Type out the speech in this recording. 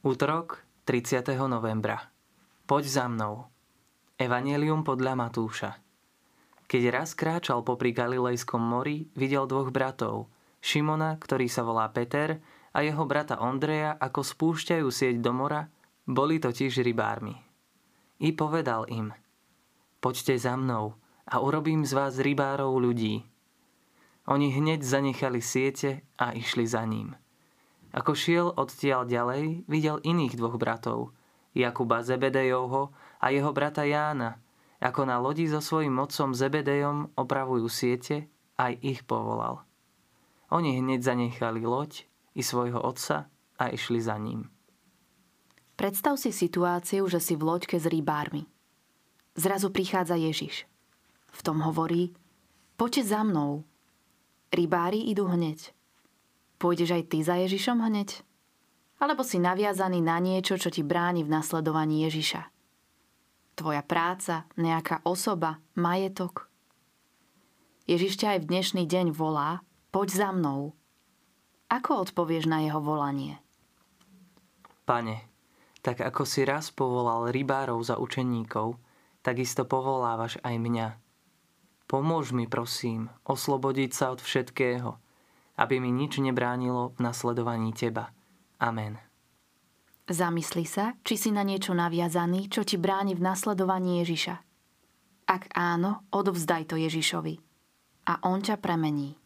Útorok 30. novembra. Poď za mnou. Evangelium podľa Matúša. Keď raz kráčal popri Galilejskom mori, videl dvoch bratov. Šimona, ktorý sa volá Peter, a jeho brata Ondreja, ako spúšťajú sieť do mora, boli totiž rybármi. I povedal im, poďte za mnou a urobím z vás rybárov ľudí. Oni hneď zanechali siete a išli za ním. Ako šiel odtiaľ ďalej, videl iných dvoch bratov, Jakuba Zebedejovho a jeho brata Jána, ako na lodi so svojím mocom Zebedejom opravujú siete, aj ich povolal. Oni hneď zanechali loď i svojho otca a išli za ním. Predstav si situáciu, že si v loďke s rybármi. Zrazu prichádza Ježiš. V tom hovorí, poďte za mnou. Rybári idú hneď. Pôjdeš aj ty za Ježišom hneď? Alebo si naviazaný na niečo, čo ti bráni v nasledovaní Ježiša? Tvoja práca, nejaká osoba, majetok? Ježiš ťa aj v dnešný deň volá, poď za mnou. Ako odpovieš na jeho volanie? Pane, tak ako si raz povolal rybárov za učeníkov, takisto povolávaš aj mňa. Pomôž mi, prosím, oslobodiť sa od všetkého – aby mi nič nebránilo v nasledovaní Teba. Amen. Zamysli sa, či si na niečo naviazaný, čo ti bráni v nasledovaní Ježiša. Ak áno, odovzdaj to Ježišovi a on ťa premení.